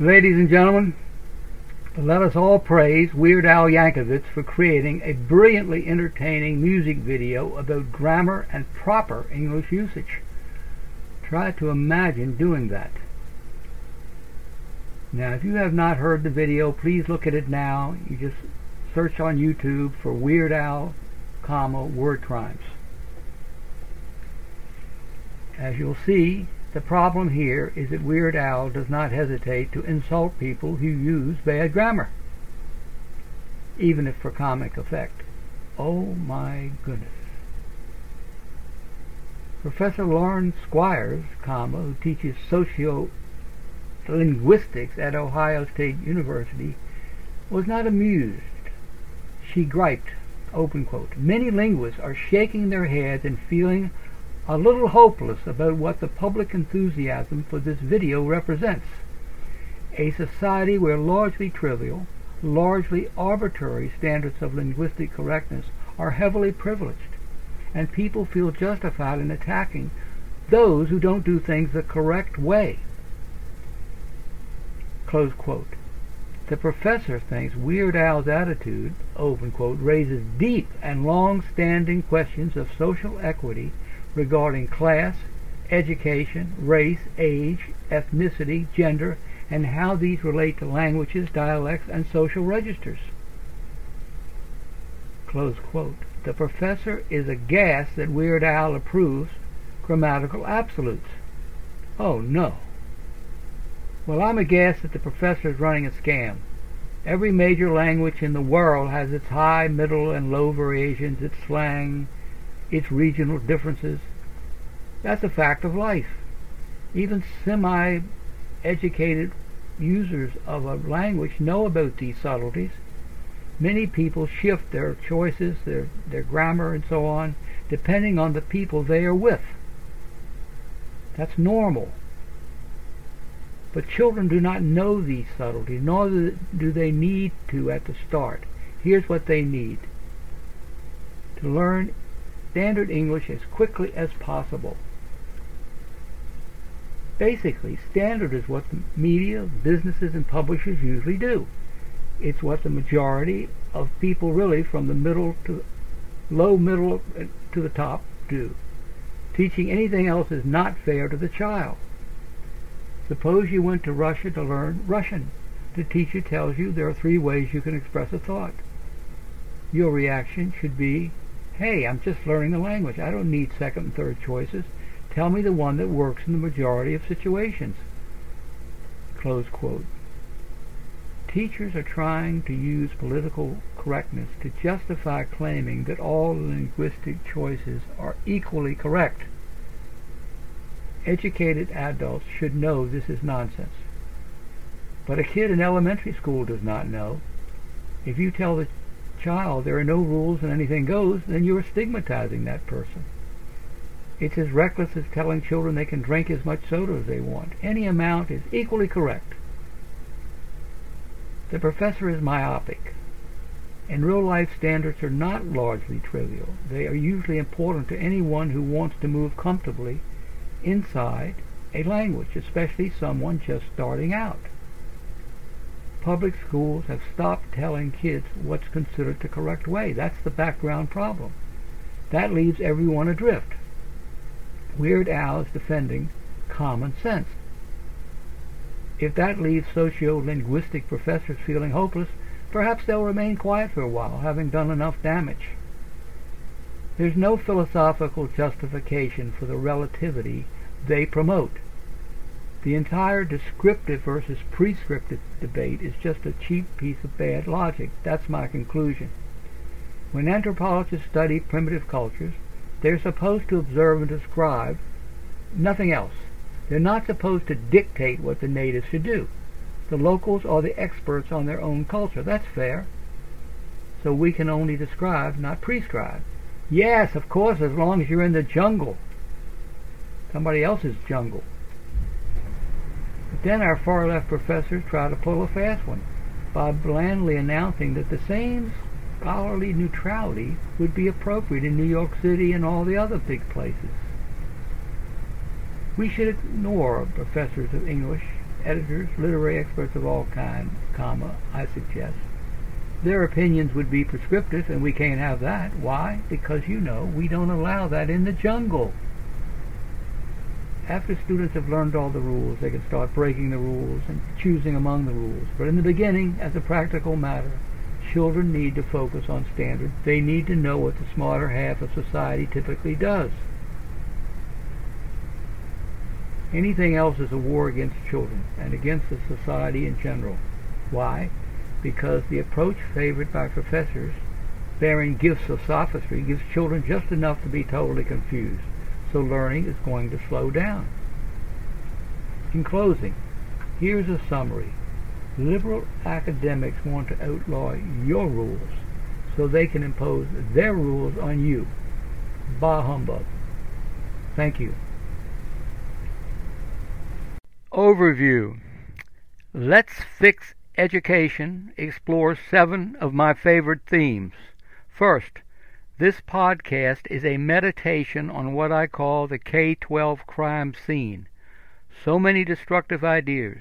Ladies and gentlemen, let us all praise Weird Al Yankovic for creating a brilliantly entertaining music video about grammar and proper English usage. Try to imagine doing that. Now, if you have not heard the video, please look at it now. You just search on YouTube for Weird Al, comma, word crimes. As you'll see, the problem here is that Weird Al does not hesitate to insult people who use bad grammar, even if for comic effect. Oh my goodness. Professor Lauren Squires, comma, who teaches sociolinguistics at Ohio State University, was not amused. She griped, open quote, many linguists are shaking their heads and feeling a little hopeless about what the public enthusiasm for this video represents. A society where largely trivial, largely arbitrary standards of linguistic correctness are heavily privileged, and people feel justified in attacking those who don't do things the correct way. Close quote. The professor thinks Weird Al's attitude, open quote, raises deep and long-standing questions of social equity regarding class, education, race, age, ethnicity, gender, and how these relate to languages, dialects, and social registers. The professor is aghast that Weird Al approves grammatical absolutes. Oh no. Well, I'm aghast that the professor is running a scam. Every major language in the world has its high, middle, and low variations, its slang, its regional differences. That's a fact of life. Even semi-educated users of a language know about these subtleties. Many people shift their choices, their, their grammar, and so on, depending on the people they are with. That's normal. But children do not know these subtleties, nor do they need to at the start. Here's what they need. To learn standard English as quickly as possible. Basically, standard is what the media, businesses, and publishers usually do. It's what the majority of people really from the middle to low middle uh, to the top do. Teaching anything else is not fair to the child. Suppose you went to Russia to learn Russian. The teacher tells you there are three ways you can express a thought. Your reaction should be, hey, I'm just learning the language. I don't need second and third choices. Tell me the one that works in the majority of situations. Close quote. Teachers are trying to use political correctness to justify claiming that all linguistic choices are equally correct. Educated adults should know this is nonsense. But a kid in elementary school does not know. If you tell the child there are no rules and anything goes, then you are stigmatizing that person. It's as reckless as telling children they can drink as much soda as they want. Any amount is equally correct. The professor is myopic. And real-life standards are not largely trivial. They are usually important to anyone who wants to move comfortably inside a language, especially someone just starting out. Public schools have stopped telling kids what's considered the correct way. That's the background problem. That leaves everyone adrift. Weird Al is defending common sense. If that leaves socio-linguistic professors feeling hopeless, perhaps they'll remain quiet for a while, having done enough damage. There's no philosophical justification for the relativity they promote. The entire descriptive versus prescriptive debate is just a cheap piece of bad logic. That's my conclusion. When anthropologists study primitive cultures, they're supposed to observe and describe nothing else. They're not supposed to dictate what the natives should do. The locals are the experts on their own culture. That's fair. So we can only describe, not prescribe. Yes, of course, as long as you're in the jungle. Somebody else's jungle. Then our far left professors try to pull a fast one by blandly announcing that the same scholarly neutrality would be appropriate in New York City and all the other big places. We should ignore professors of English editors, literary experts of all kinds, comma, I suggest. Their opinions would be prescriptive, and we can't have that. Why? Because, you know, we don't allow that in the jungle. After students have learned all the rules, they can start breaking the rules and choosing among the rules. But in the beginning, as a practical matter, children need to focus on standards. They need to know what the smarter half of society typically does. Anything else is a war against children and against the society in general. Why? Because the approach favored by professors bearing gifts of sophistry gives children just enough to be totally confused. So learning is going to slow down. In closing, here's a summary. Liberal academics want to outlaw your rules so they can impose their rules on you. Bah humbug. Thank you. Overview Let's Fix Education explores seven of my favorite themes. First, this podcast is a meditation on what I call the K 12 crime scene. So many destructive ideas.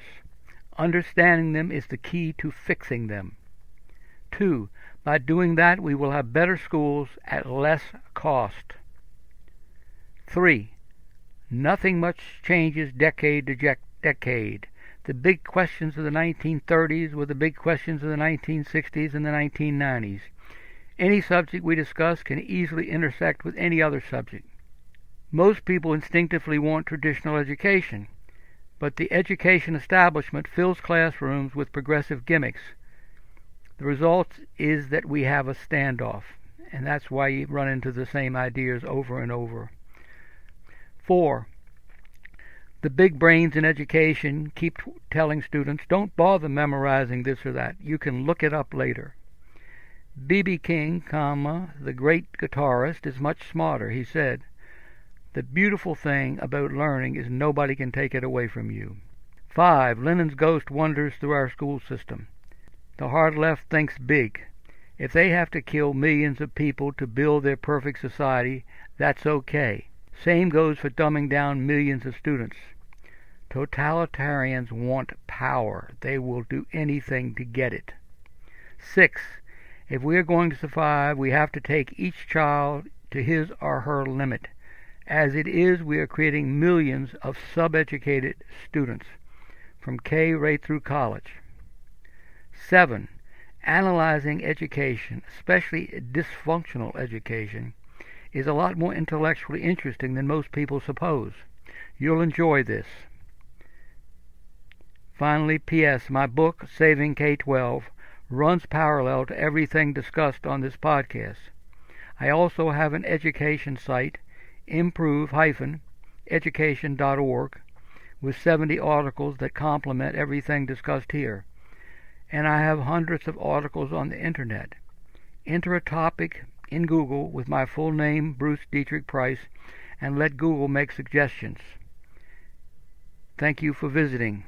Understanding them is the key to fixing them. Two, by doing that, we will have better schools at less cost. Three, nothing much changes decade to decade. The big questions of the 1930s were the big questions of the 1960s and the 1990s. Any subject we discuss can easily intersect with any other subject. Most people instinctively want traditional education, but the education establishment fills classrooms with progressive gimmicks. The result is that we have a standoff, and that's why you run into the same ideas over and over. 4. The big brains in education keep telling students, don't bother memorizing this or that. You can look it up later. B.B. King, comma, the great guitarist, is much smarter. He said, The beautiful thing about learning is nobody can take it away from you. 5. Lenin's ghost wanders through our school system. The hard left thinks big. If they have to kill millions of people to build their perfect society, that's okay. Same goes for dumbing down millions of students. Totalitarians want power. They will do anything to get it. 6. If we are going to survive, we have to take each child to his or her limit. As it is, we are creating millions of subeducated students, from K right through college. 7. Analyzing education, especially dysfunctional education, is a lot more intellectually interesting than most people suppose. You'll enjoy this. Finally, P.S. My book, Saving K 12, runs parallel to everything discussed on this podcast. I also have an education site, improve-education.org, with 70 articles that complement everything discussed here. And I have hundreds of articles on the internet. Enter a topic in Google with my full name, Bruce Deitrick Price, and let Google make suggestions. Thank you for visiting.